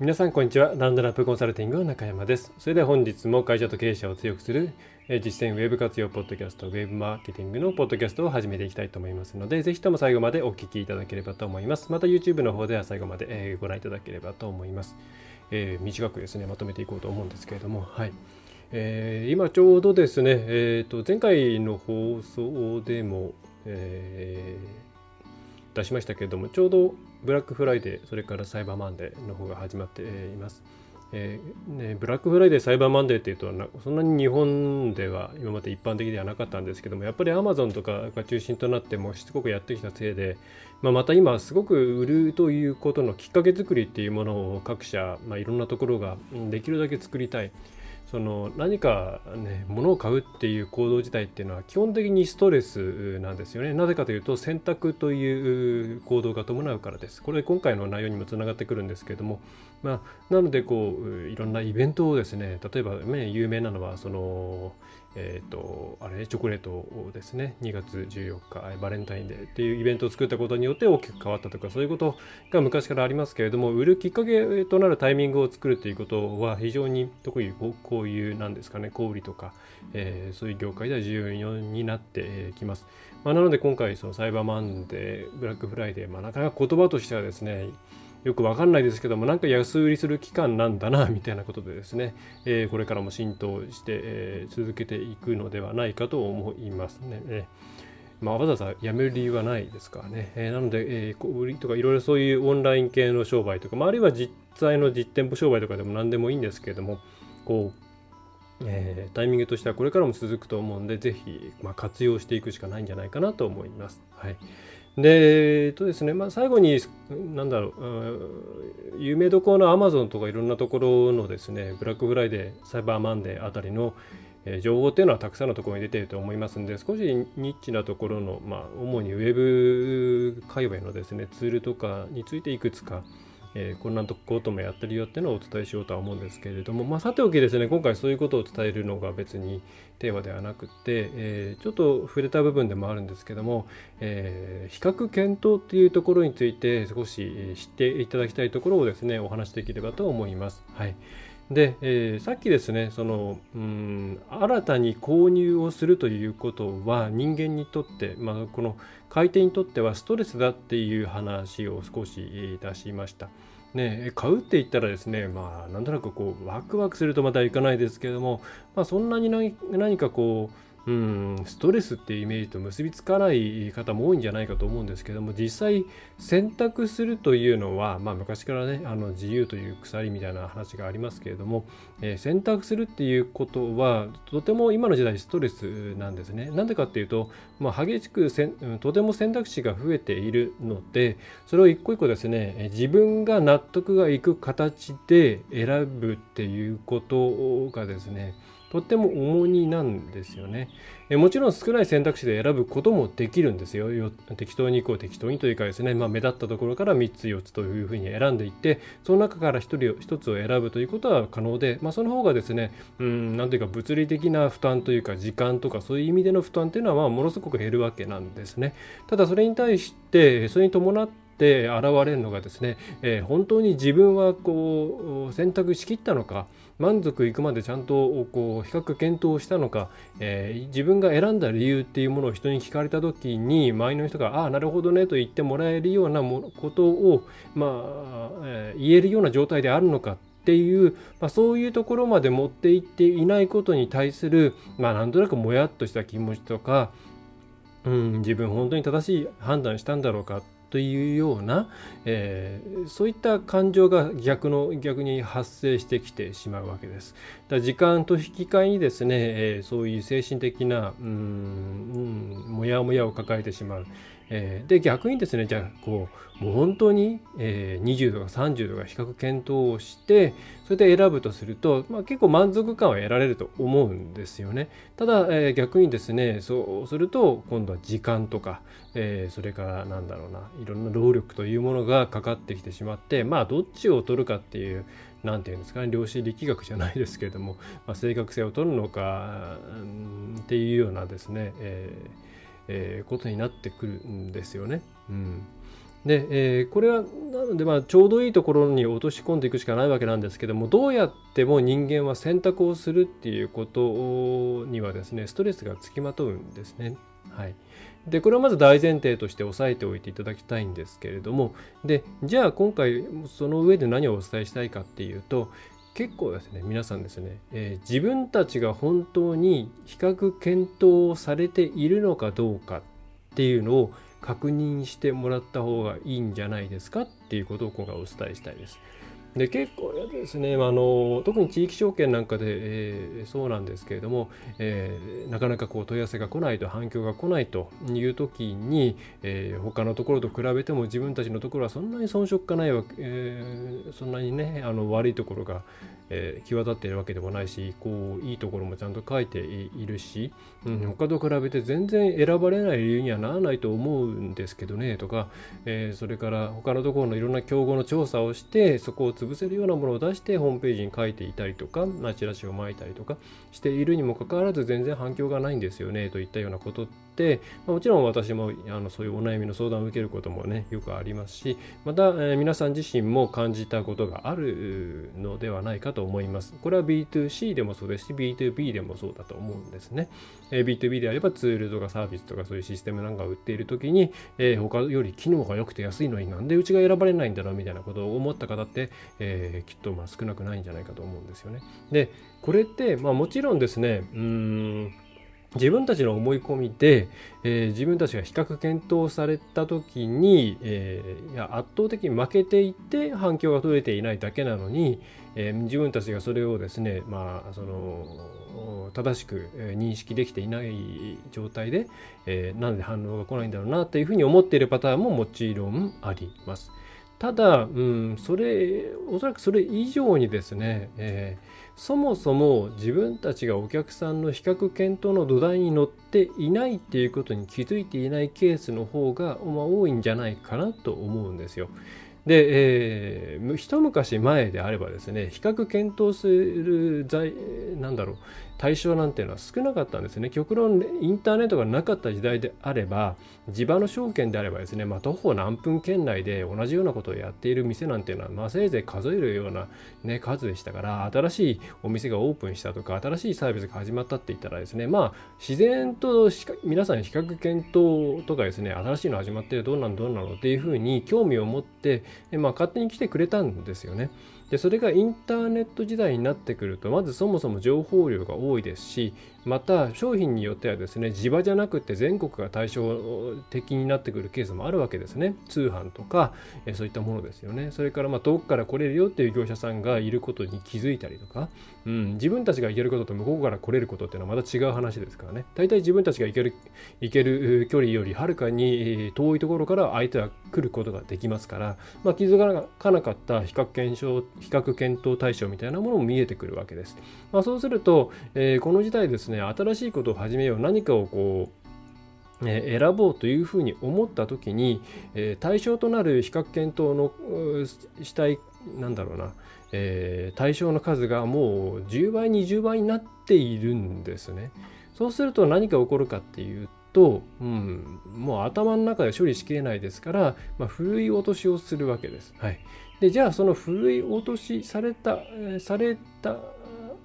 皆さんこんにちは。ランドナップコンサルティングの中山です。それでは本日も会社と経営者を強くする実践ウェブ活用ポッドキャストウェブマーケティングのポッドキャストを始めていきたいと思いますのでぜひとも最後までお聞きいただければと思います。また YouTube の方では最後までご覧いただければと思います、えー、短くですねまとめていこうと思うんですけれども。はい。えー、今ちょうどですね、えー、と前回の放送でも、えー、出しましたけれどもちょうどブラックフライデーそれからサイバーマンデーの方が始まっています。えーね、ブラックフライデー、サイバーマンデーっていうとそんなに日本では今まで一般的ではなかったんですけどもやっぱりアマゾンとかが中心となってもしつこくやってきたせいで、まあ、また今すごく売るということのきっかけ作りっていうものを各社、まあ、いろんなところができるだけ作りたい。その何かね物を買うっていう行動自体っていうのは基本的にストレスなんですよね。なぜかというと選択という行動が伴うからです。これ今回の内容にもつながってくるんですけれども。まあなのでこういろんなイベントをですね例えばね有名なのはそのえっ、ー、と、あれ、チョコレートをですね、2月14日、バレンタインデーっていうイベントを作ったことによって大きく変わったとか、そういうことが昔からありますけれども、売るきっかけとなるタイミングを作るということは非常に特にこういう、なんですかね、小売とか、えー、そういう業界では重要になってきます。まあ、なので今回、そのサイバーマンデー、ブラックフライデー、まあ、なかなか言葉としてはですね、よくわかんないですけども、なんか安売りする期間なんだな、みたいなことでですね、えー、これからも浸透して、えー、続けていくのではないかと思いますね。え、まあ、わざわざやめる理由はないですからね。えー、なので、えー、売りとかいろいろそういうオンライン系の商売とか、まあ、あるいは実際の実店舗商売とかでも何でもいいんですけれども、こう、えー、タイミングとしてはこれからも続くと思うんで、ぜひ、まあ、活用していくしかないんじゃないかなと思います。はい。で、えっとですね、まあ、最後に、なんだろう、有名どころのアマゾンとかいろんなところのですね、ブラックフライデー、サイバーマンデーあたりの、え情報っていうのはたくさんのところに出ていると思いますんで、少しニッチなところの、まあ、主にウェブ界隈のですね、ツールとかについていくつか、えー、こんなこともやってるよっていうのをお伝えしようとは思うんですけれども、まあ、さておきですね、今回そういうことを伝えるのが別にテーマではなくて、えー、ちょっと触れた部分でもあるんですけども、えー、比較検討っていうところについて少し知っていただきたいところをですね、お話しできればと思います。はい。で、えー、さっきですねそのうん新たに購入をするということは人間にとって、まあ、この買い手にとってはストレスだっていう話を少し出しました。ね、買うって言ったらですね、まあ、なんとなくこうワクワクするとまたいかないですけれども、まあ、そんなに何かこううん、ストレスっていうイメージと結びつかない方も多いんじゃないかと思うんですけども実際選択するというのは、まあ、昔からねあの自由という鎖みたいな話がありますけれども、えー、選択するっていうことはとても今の時代ストレスなんですね。なんでかっていうと、まあ、激しくせんとても選択肢が増えているのでそれを一個一個ですね自分が納得がいく形で選ぶっていうことがですねとっても重荷なんですよね。えもちろん少ない選択肢で選ぶこともできるんですよ。よ適当にこう適当にというかですね、まあ、目立ったところから3つ4つというふうに選んでいってその中から1人を1つを選ぶということは可能で、まあ、その方がですねうん何ていうか物理的な負担というか時間とかそういう意味での負担というのはまあものすごく減るわけなんですね。ただそれに対してそれに伴って現れるのがですね、えー、本当に自分はこう選択しきったのか満足いくまでちゃんとこう比較検討したのか、えー、自分が選んだ理由っていうものを人に聞かれた時に周りの人が「ああなるほどね」と言ってもらえるようなことを、まあえー、言えるような状態であるのかっていう、まあ、そういうところまで持っていっていないことに対する、まあ、なんとなくもやっとした気持ちとか、うん、自分本当に正しい判断したんだろうかというような、えー、そういった感情が逆の逆に発生してきてしまうわけです。だ時間と引き換えにですね、えー、そういう精神的なうん、うん、もやもやを抱えてしまう。えー、で逆にですねじゃあこうもう本当に、えー、20とか30とか比較検討をしてそれで選ぶとすると、まあ、結構満足感は得られると思うんですよね。ただ、えー、逆にですねそうすると今度は時間とか、えー、それからなんだろうないろんな労力というものがかかってきてしまってまあどっちを取るかっていう何て言うんですかね量子力学じゃないですけれども、まあ、正確性を取るのか、ん、っていうようなですね、えーえー、ことになってくるんですよね。うんで、えー、これはなのでまあちょうどいいところに落とし込んでいくしかないわけなんですけどもどうやっても人間は選択をするっていうことにはですねストレスがつきまとうんですね。はい、でこれはまず大前提として押さえておいていただきたいんですけれどもでじゃあ今回その上で何をお伝えしたいかっていうと結構ですね皆さんですね、えー、自分たちが本当に比較検討をされているのかどうかっていうのを確認してもらった方がいいんじゃないですかっていうことを今回お伝えしたいです。で結構ですねあの特に地域証券なんかで、えー、そうなんですけれども、えー、なかなかこう問い合わせが来ないと反響が来ないという時に、えー、他のところと比べても自分たちのところはそんなに遜色がないわけ、えー、そんなにねあの悪いところが、えー、際立っているわけでもないしこういいところもちゃんと書いているし、うん、他と比べて全然選ばれない理由にはならないと思うんですけどねとか、えー、それから他のところのいろんな競合の調査をしてそこを潰せるようなものを出してホームページに書いていたりとか、まあ、チラシを巻いたりとかしているにもかかわらず全然反響がないんですよねといったようなことって、まあ、もちろん私もあのそういうお悩みの相談を受けることもねよくありますしまた、えー、皆さん自身も感じたことがあるのではないかと思います。これは B2C でもそうですし B2B でもそうだと思うんですね。えー、B2B であればツールとかサービスとかそういうシステムなんかを売っている時に、えー、他より機能が良くて安いのになんでうちが選ばれないんだろうみたいなことを思った方って、えー、きっとまあ少なくないんじゃないかと思うんですよね。でこれって、まあ、もちろんですねうん自分たちの思い込みで、えー、自分たちが比較検討された時に、えー、いや圧倒的に負けていて反響が取れていないだけなのに、えー、自分たちがそれをですね、まあ、その正しく認識できていない状態で、えー、なんで反応が来ないんだろうなというふうに思っているパターンももちろんあります。ただ、うん、それおそらくそれ以上にですね、えーそもそも自分たちがお客さんの比較検討の土台に乗っていないっていうことに気づいていないケースの方が、まあ、多いんじゃないかなと思うんですよ。で、えー、一昔前であればですね比較検討する財なんだろう対象なんていうのは少なかったんですね。極論インターネットがなかった時代であれば地場の証券であればですね、まあ、徒歩何分圏内で同じようなことをやっている店なんていうのは、まあ、せいぜい数えるような、ね、数でしたから新しいお店がオープンしたとか新しいサービスが始まったって言ったらですねまあ自然と皆さん比較検討とかですね新しいの始まってどうなのどうなのっていうふうに興味を持って、まあ、勝手に来てくれたんですよね。でそれがインターネット時代になってくるとまずそもそも情報量が多いですしまた商品によってはですね地場じゃなくて全国が対象的になってくるケースもあるわけですね。通販とかそういったものですよね。それからまあ遠くから来れるよっていう業者さんがいることに気づいたりとか、うん、自分たちが行けることと向こうから来れることっていうのはまた違う話ですからね。大体自分たちが行ける行ける距離よりはるかに遠いところから相手は来ることができますから、まあ、気づかなかった比較検証比較検討対象みたいなものも見えてくるわけです、まあ、そうすると、えー、この時代ですねね新しいことを始めよう何かをこうえ選ぼうというふうに思った時に、え対象となる比較検討のしたいなんだろうな、え、対象の数がもう10倍20倍になっているんですね。そうすると何か起こるかっていうと、うん、もう頭の中で処理しきれないですから、まあ、ふるい落としをするわけです。はい、でじゃあそのふるい落としされた、された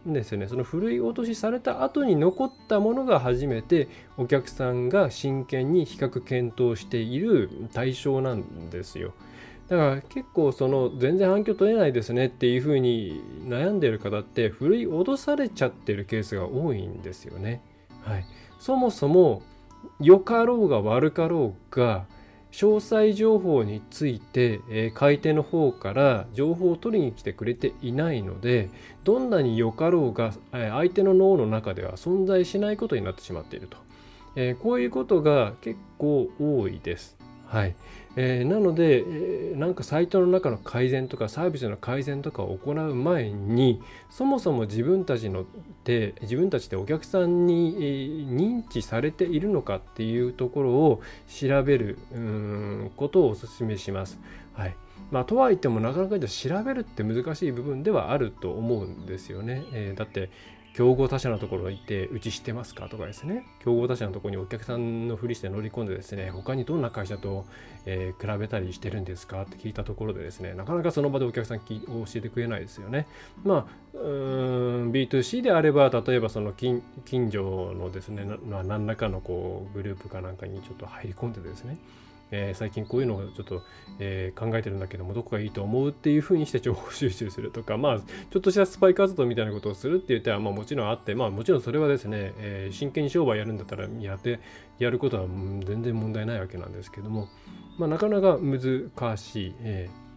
ですねそのふるい落としされた後に残ったものが初めてお客さんが真剣に比較検討している対象なんですよ。だから結構その全然反響取れないですねっていうふうに悩んでる方ってふるい落とされちゃってるケースが多いんですよね。はい、そもそも良かろうが悪かろうが詳細情報について、えー、買い手の方から情報を取りに来てくれていないのでどんなによかろうが、えー、相手の脳の中では存在しないことになってしまっていると、えー、こういうことが結構多いです。はいえー、なので、えー、なんかサイトの中の改善とかサービスの改善とかを行う前にそもそも自分たちので自分たちでお客さんに、えー、認知されているのかっていうところを調べるうんことをお勧めします。はいまあ、とはいってもなかなかじゃ調べるって難しい部分ではあると思うんですよね。えー、だって競合他社のところに行って、うち知ってますか？とかですね、競合他社のところにお客さんのふりして乗り込んでですね、他にどんな会社と、えー、比べたりしてるんですか？って聞いたところでですね、なかなかその場でお客さん教えてくれないですよね。まあ、B2C であれば、例えばその近近所のですね、な何らかのこうグループかなんかにちょっと入り込んでですね、えー、最近こういうのをちょっと、えー、考えてるんだけどもどこがいいと思うっていうふうにして情報収集するとかまあちょっとしたスパイ活動みたいなことをするっていう手はまあもちろんあってまあもちろんそれはですね、えー、真剣に商売やるんだったらやってやることは全然問題ないわけなんですけども、まあ、なかなか難しい、えー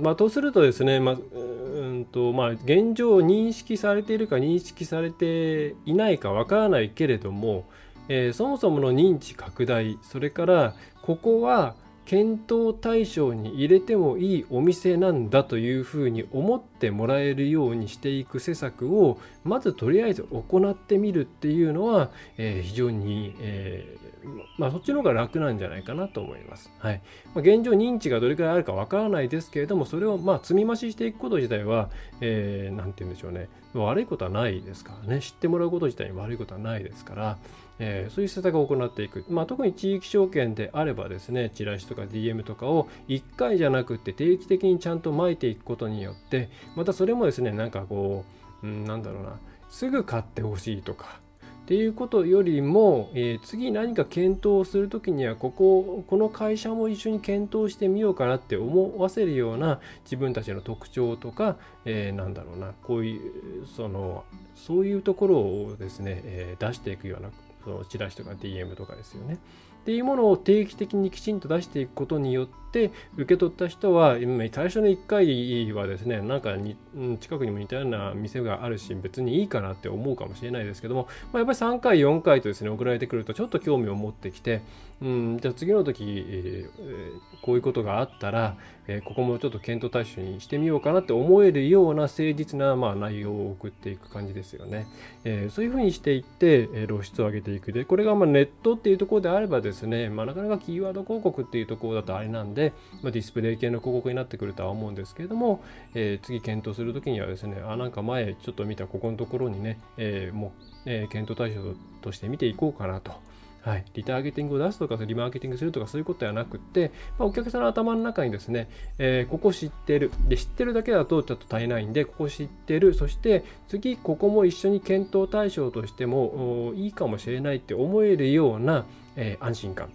まあ、とするとですね、まあうんとまあ、現状認識されているか認識されていないかわからないけれども、えー、そもそもの認知拡大それからここは検討対象に入れてもいいお店なんだというふうに思ってもらえるようにしていく施策をまずとりあえず行ってみるっていうのは、えー、非常に、えー、まあ、そっちの方が楽なんじゃないかなと思います。はい。まあ、現状認知がどれくらいあるかわからないですけれどもそれをまあ積み増ししていくこと自体は何、えー、て言うんでしょうね。悪いことはないですからね。知ってもらうこと自体に悪いことはないですからえー、そういう施策を行っていく、まあ、特に地域証券であればですねチラシとか DM とかを1回じゃなくて定期的にちゃんと巻いていくことによってまたそれもですねなんかこう、うん、なんだろうなすぐ買ってほしいとかっていうことよりも、えー、次何か検討する時にはこここの会社も一緒に検討してみようかなって思わせるような自分たちの特徴とか、えー、なんだろうなこういうそのそういうところをですね、えー、出していくようなそのチラシとか DM とかですよね。っていうものを定期的にきちんと出していくことによって受け取った人は最初の1回はですねなんかに近くにも似たような店があるし別にいいかなって思うかもしれないですけども、まあ、やっぱり3回4回とですね送られてくるとちょっと興味を持ってきてうんじゃあ次の時、えー、こういうことがあったら、えー、ここもちょっと検討対象にしてみようかなって思えるような誠実な、まあ、内容を送っていく感じですよね。えー、そういうふうにしていって、露出を上げていくでこれがまネットっていうところであればですね、まあ、なかなかキーワード広告っていうところだとあれなんで、でまあ、ディスプレイ系の広告になってくるとは思うんですけれども、え次検討するときにはですねあなんか前ちょっと見たここのところにね、えもう、え検討対象として見ていこうかなと。はい、リターゲティングを出すとかリマーケティングするとかそういうことではなくて、まあ、お客さんの頭の中にですね、えー、ここ知ってる。で知ってるだけだとちょっと足りないんでここ知ってる。そして次ここも一緒に検討対象としてもいいかもしれないって思えるような、えー、安心感。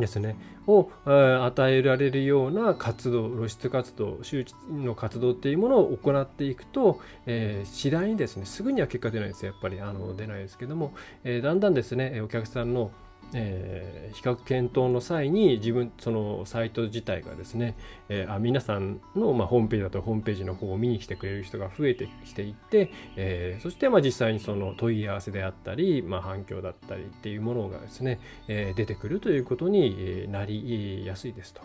ですね。を与えられるような活動露出活動周知の活動っていうものを行っていくと、えー、次第にですねすぐには結果出ないですよ。やっぱりあの出ないですけども、えー、だんだんですねお客さんのえー、比較検討の際に自分そのサイト自体がですね、えー、あ皆さんの、まあ、ホームページだとホームページの方を見に来てくれる人が増えてきていって、えー、そしてまあ実際にその問い合わせであったり、まあ、反響だったりっていうものがですね、え出てくるということになりやすいですと。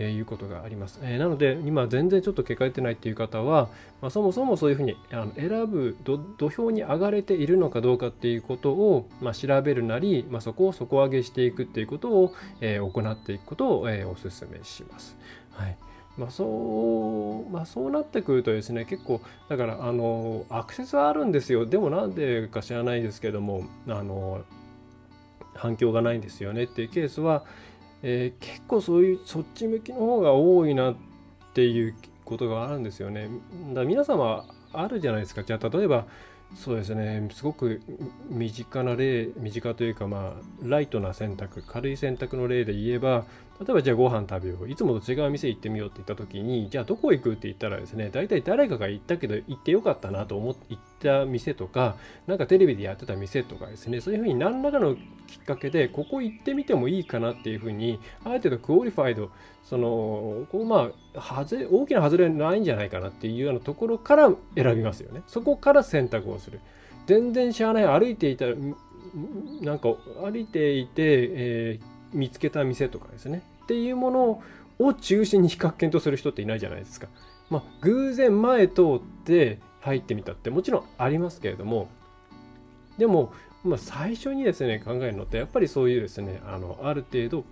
えー、いうことがあります。えー、なので今全然ちょっと結果出てないっていう方は、まあ、そもそもそういうふうにあの選ぶ土俵に上がれているのかどうかっていうことを、まあ、調べるなり、まあ、そこをそこ底上げしていくっていうことを、えー、行っていくことを、えー、お勧めします。はいまあ、そうまあ、そうなってくるとですね結構だからあのアクセスはあるんですよでもなんでか知らないですけどもあの反響がないんですよねっていうケースはえー、結構そういうそっち向きの方が多いなっていうことがあるんですよね。だ皆様あるじゃないですか。じゃあ例えばそうですね。すごく身近な例身近というかまあライトな選択軽い選択の例で言えば例えばじゃあご飯食べよういつもと違う店行ってみようって言った時にじゃあどこ行くって言ったらですね大体誰かが行ったけど行ってよかったなと思って行った店とかなんかテレビでやってた店とかですねそういうふうに何らかのきっかけでここ行ってみてもいいかなっていうふうにある程度クオリファイドそのこうまあ外れ大きな外れないんじゃないかなっていうようなところから選びますよね。そこから選択をする。全然知らない歩いていたなんか歩いていて、えー見つけた店とかですね。っていうものを中心に比較検討する人っていないじゃないですか。まあ、偶然前通って入ってみたってもちろんありますけれども。でも、まあ、最初にですね考えるのってやっぱりそういうですねあのある程度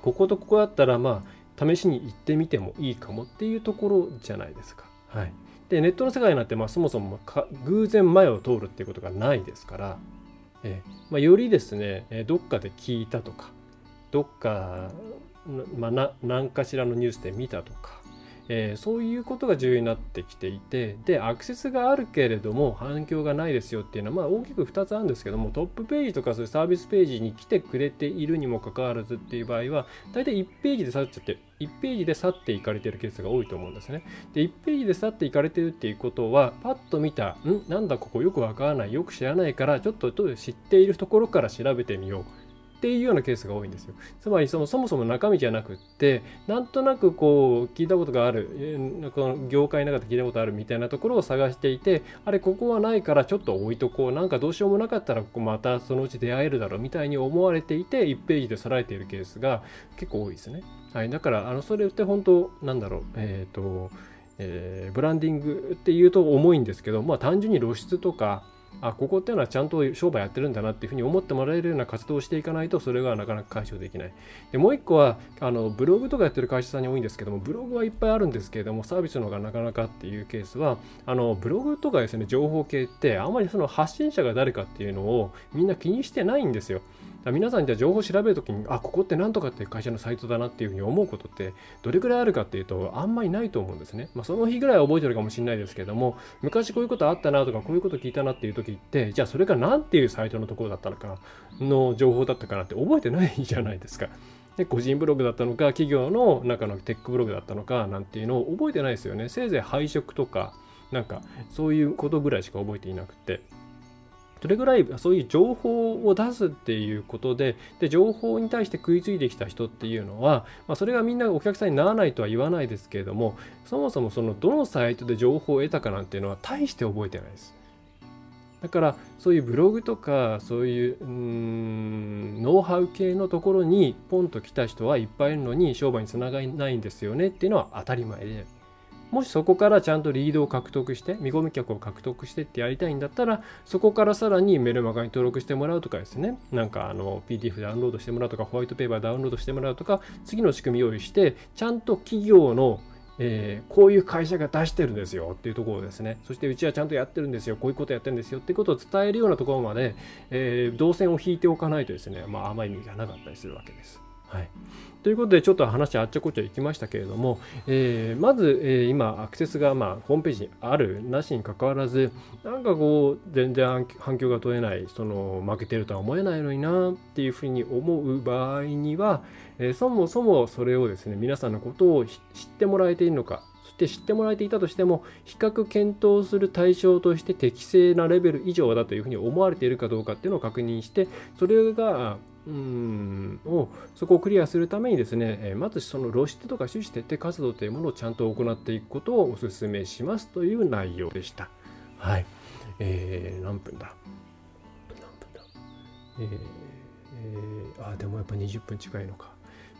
こことここだったらまあ試しに行ってみてもいいかもっていうところじゃないですか。はい、でネットの世界なんてまあそもそも偶然前を通るっていうことがないですから、えまあ、よりですねどっかで聞いたとかどっか、まあ、何かしらのニュースで見たとかえー、そういうことが重要になってきていてでアクセスがあるけれども反響がないですよっていうのは、まあ、大きく2つあるんですけどもトップページとかそういうサービスページに来てくれているにもかかわらずっていう場合は大体1ページで去っちゃって1ページで去っていかれてるケースが多いと思うんですね。で1ページで去っていかれてるっていうことはパッと見たん？なんだここよくわからないよく知らないからちょっと知っているところから調べてみようっていうようなケースが多いんですよ。つまりそのそもそも中身じゃなくってなんとなくこう聞いたことがあるこの業界の中で聞いたことあるみたいなところを探していてあれここはないからちょっと置いとこうなんかどうしようもなかったらここまたそのうち出会えるだろうみたいに思われていて1ページでさられているケースが結構多いですね。はい、だからあのそれって本当なんだろうえっ、ー、とえー、ブランディングっていうと重いんですけど、まあ、単純に露出とかあここっていうのはちゃんと商売やってるんだなっていうふうに思ってもらえるような活動をしていかないとそれがなかなか解消できない。でもう一個はあのブログとかやってる会社さんに多いんですけどもブログはいっぱいあるんですけれどもサービスの方がなかなかっていうケースはあのブログとかですね情報系ってあんまりその発信者が誰かっていうのをみんな気にしてないんですよ。皆さんじゃ情報を調べるときに、あ、ここって何とかっていう会社のサイトだなっていうふうに思うことって、どれくらいあるかっていうと、あんまりないと思うんですね。まあ、その日ぐらいは覚えてるかもしれないですけども、昔こういうことあったなとか、こういうこと聞いたなっていう時って、じゃあそれが何ていうサイトのところだったのかの情報だったかなって覚えてないじゃないですか。で個人ブログだったのか、企業の中のテックブログだったのかなんていうのを覚えてないですよね。せいぜい配色とか、なんかそういうことぐらいしか覚えていなくて。それぐらいそういう情報を出すっていうことでで情報に対して食いついてきた人っていうのは、まあ、それがみんなお客さんにならないとは言わないですけれどもそもそもそのどのサイトで情報を得たかなんていうのは大して覚えてないです。だからそういうブログとかそういううノウハウ系のところにポンと来た人はいっぱいいるのに商売につながらないんですよねっていうのは当たり前でもしそこからちゃんとリードを獲得して見込み客を獲得してってやりたいんだったらそこからさらにメルマガに登録してもらうとかですねなんかあの PDF ダウンロードしてもらうとかホワイトペーパーダウンロードしてもらうとか次の仕組み用意してちゃんと企業のえー、こういう会社が出してるんですよっていうところですね。そしてうちはちゃんとやってるんですよ。こういうことやってるんですよっていうことを伝えるようなところまで、えー、動線を引いておかないとですね、まあ、あまり意味がなかったりするわけです。はい。ということでちょっと話あっちゃこっちゃいきましたけれども、えー、まず、えー、今アクセスがまあホームページにあるなしにかかわらずなんかこう全然反響が取れないその負けてるとは思えないのになっていうふうに思う場合には、えー、そもそもそれをですね皆さんのことを知ってもらえているのかそして知ってもらえていたとしても比較検討する対象として適正なレベル以上だというふうに思われているかどうかっていうのを確認してそれがうんをそこをクリアするためにですね、えまずその露出とか趣旨徹底活動というものをちゃんと行っていくことをお勧めしますという内容でした。はい。えー、何分だ？何分だ？えー、えー、あ、でもやっぱ20分近いのか。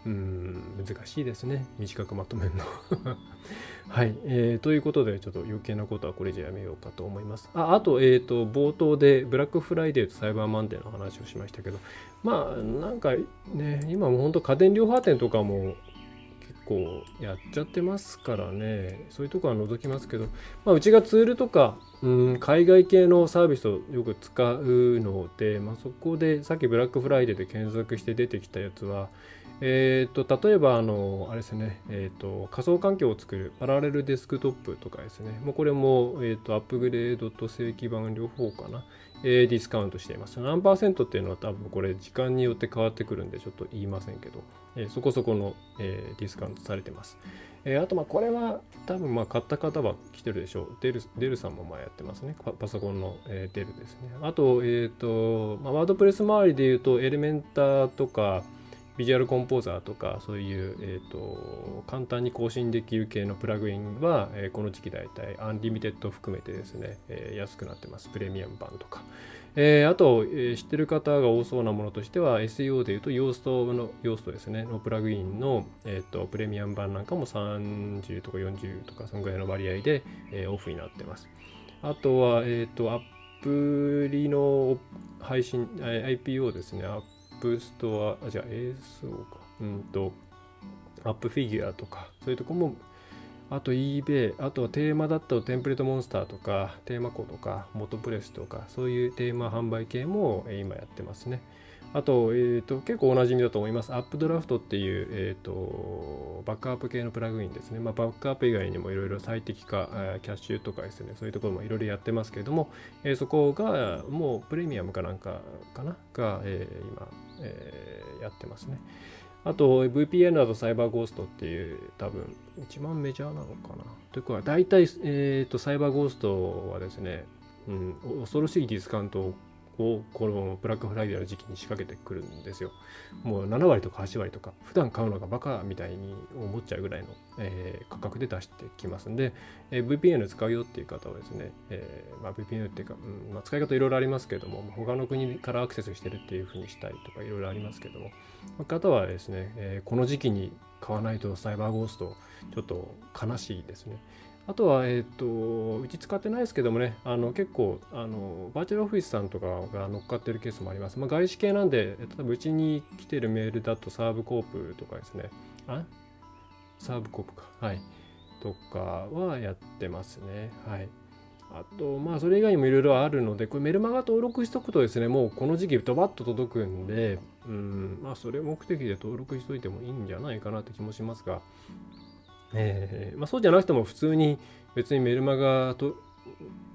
うん難しいですね。短くまとめるの。はい、えー、ということでちょっと余計なことはこれじゃやめようかと思います。ああと,、えーと、冒頭でブラックフライデーとサイバーマンデーの話をしましたけどまあなんかね今も本当家電量販店とかも結構やっちゃってますからね。そういうとこは除きますけど、まあ、うちがツールとかうん海外系のサービスをよく使うので、まあ、そこでさっきブラックフライデーで検索して出てきたやつはえーと、例えばあの、あれですね、えーと、仮想環境を作るパラレルデスクトップとかですね、もうこれも、えーと、アップグレードと正規版両方かな、えー、ディスカウントしています。何パーセントっていうのは多分これ時間によって変わってくるんでちょっと言いませんけど、えー、そこそこの、えー、ディスカウントされてます。えー、あと、まあ、これは多分、まあ、買った方は来てるでしょう。デルデルさんもまあやってますね。パソコンの、えー、デルですね。あと、えっ、と、まあ、ワードプレス周りで言うと、 Elementor とか、 Visual Composer とかそういう、えーと、簡単に更新できる系のプラグインは、えー、この時期大体アンリミテッド含めてですね、えー、安くなってます。プレミアム版とか、えー、あと、え、知ってる方が多そうなものとしては SEO でいうと Yoast の Yoast ですね。のプラグインの、えーと、プレミアム版なんかも30とか40とかそのぐらいの割合で、え、オフになってます。あとは、えっ、とアプリの配信 IPO ですね。 App Store、あ、じゃあ ASO か。うんと、アップフィギュアとか、そういうとこも、あと eBay、あとはテーマだと TemplateMonster とか、テーマコとか、 MotoPress とか、そういうテーマ販売系も今やってますね。あと、えーと、結構おなじみだと思います。アップドラフトっていう、えーと、バックアップ系のプラグインですね。まあ、バックアップ以外にもいろいろ最適化、キャッシュとかですね、そういうところもいろいろやってますけれども、えー、そこがもうプレミアムかなんかかな？が、えー、今、えー、やってますね。あと VPN だとサイバーゴーストっていう多分一番メジャーなのかな。というか大体、えーと、サイバーゴーストはですね、うん、恐ろしいディスカウントををこのブラックフライデーの時期に仕掛けてくるんですよ。もう7割とか8割とか普段買うのがバカみたいに思っちゃうぐらいの、えー、価格で出してきますんで、えー、VPN 使うよっていう方はですね、えーまあ、VPN っていうか、うんまあ、使い方いろいろありますけども他の国からアクセスしてるっていうふうにしたいとかいろいろありますけども方はですね、えー、この時期に買わないとサイバーゴーストちょっと悲しいですね。あとは、えっ、ー、と、うち使ってないですけどもね、あの結構あの、バーチャルオフィスさんとかが乗っかってるケースもあります。まあ、外資系なんで、例えばうちに来てるメールだとサーブコープとかですね、あ？サーブコープか。はい。とかはやってますね。はい。あと、まあ、それ以外にもいろいろあるので、これメルマガ登録しとくとですね、もうこの時期ドバッと届くんで、うん、まあ、それ目的で登録しといてもいいんじゃないかなって気もしますが、えーまあ、そうじゃなくても普通に別にメルマガと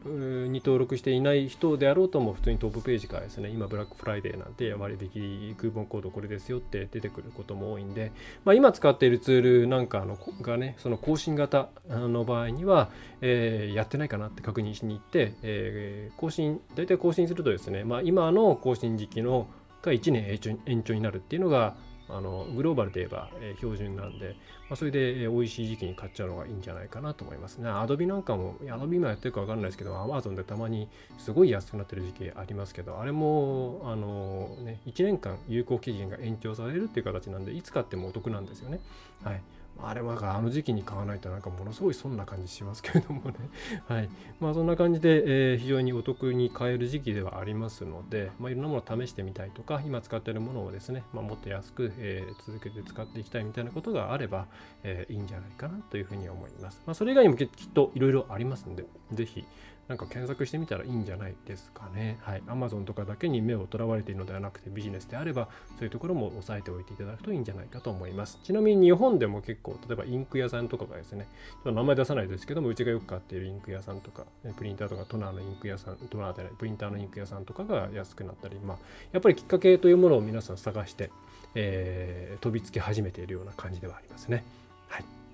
に登録していない人であろうとも普通にトップページからですね、今ブラックフライデーなんて割引クーポンコードこれですよって出てくることも多いんで、まあ、今使っているツールなんかのがね、その更新型の場合には、えー、やってないかなって確認しに行って、えー、更新、大体更新するとですね、まあ、今の更新時期のが1年延長になるっていうのが、あのグローバルで言えば、え、標準なんで、まあ、それで、えー、美味しい時期に買っちゃうのがいいんじゃないかなと思いますね。アドビなんかも、アドビ今やってるか分かんないですけど、アマゾンでたまにすごい安くなってる時期ありますけど、あれも、あのね、1年間有効期限が延長されるっていう形なんで、いつ買ってもお得なんですよね。はい。あれはあの時期に買わないとなんかものすごい損な感じしますけれどもね。はい。まあそんな感じで、えー、非常にお得に買える時期ではありますので、まあいろんなものを試してみたいとか、今使っているものをですね、まあ、もっと安く、えー、続けて使っていきたいみたいなことがあれば、えー、いいんじゃないかなというふうに思います。まあそれ以外にもきっといろいろありますんで、ぜひ、なんか検索してみたらいいんじゃないですかね。はい。Amazon とかだけに目をとらわれているのではなくてビジネスであればそういうところも押さえておいていただくといいんじゃないかと思います。ちなみに日本でも結構例えばインク屋さんとかがですね、ちょっと名前出さないですけどもうちがよく買っているインク屋さんとか、プリンターとかトナーのインク屋さん、トナーでない、プリンターのインク屋さんとかが安くなったり、まあやっぱりきっかけというものを皆さん探して、えー、飛びつき始めているような感じではありますね。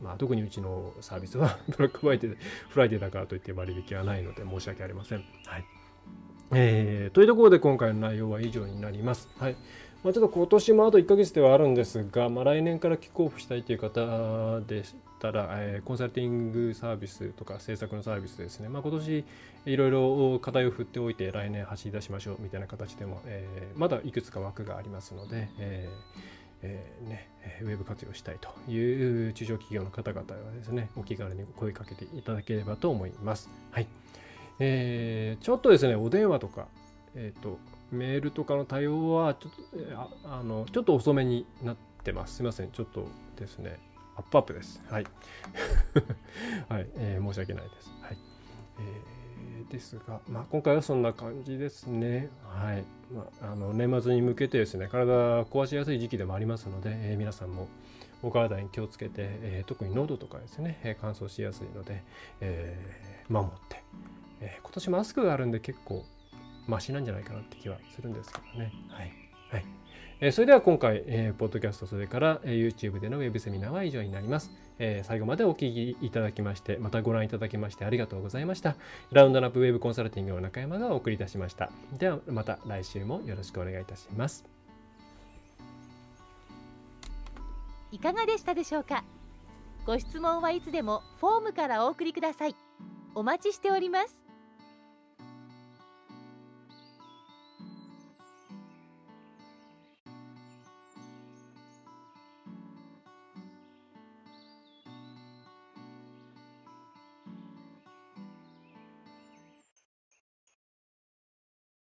まあ、特にうちのサービスは ブラックフライデーフライデーだからといって割引はないので申し訳ありません。はい。えー、というところで今回の内容は以上になります。はい。まあ、ちょっと今年もあと1ヶ月ではあるんですが、まあ、来年からキックオフしたいという方でしたら、えー、コンサルティングサービスとか制作のサービスですね、まあ、今年いろいろ課題を振っておいて来年走り出しましょうみたいな形でも、えー、まだいくつか枠がありますので、えーえー、ね、ウェブ活用したいという中小企業の方々はですね、お気軽に声かけていただければと思います。はい。えー、ちょっとですね、お電話とか、えっ、ー、と、メールとかの対応はちょっと、ああの、ちょっと遅めになってます。すいません。ちょっとですね、アップアップです。はい。はい、えー、申し訳ないです。はい。えーですが、まあ、今回はそんな感じですね。はい。まあ、あの年末に向けてですね、体壊しやすい時期でもありますので、えー、皆さんもお体に気をつけて、えー、特に喉とかですね、え、乾燥しやすいので、えー、守って、え今年マスクがあるんで結構マシなんじゃないかなって気はするんですけどね。はい。はいえそれでは今回、えー、ポッドキャスト、それから、えー、YouTube でのウェブセミナーは以上になります。えー、最後までお聞きいただきまして、またご覧いただきましてありがとうございました。ラウンドナップウェブコンサルティングの中山がお送りいたしました。ではまた来週もよろしくお願いいたします。いかがでしたでしょうか？ご質問はいつでもフォームからお送りくださいお待ちしております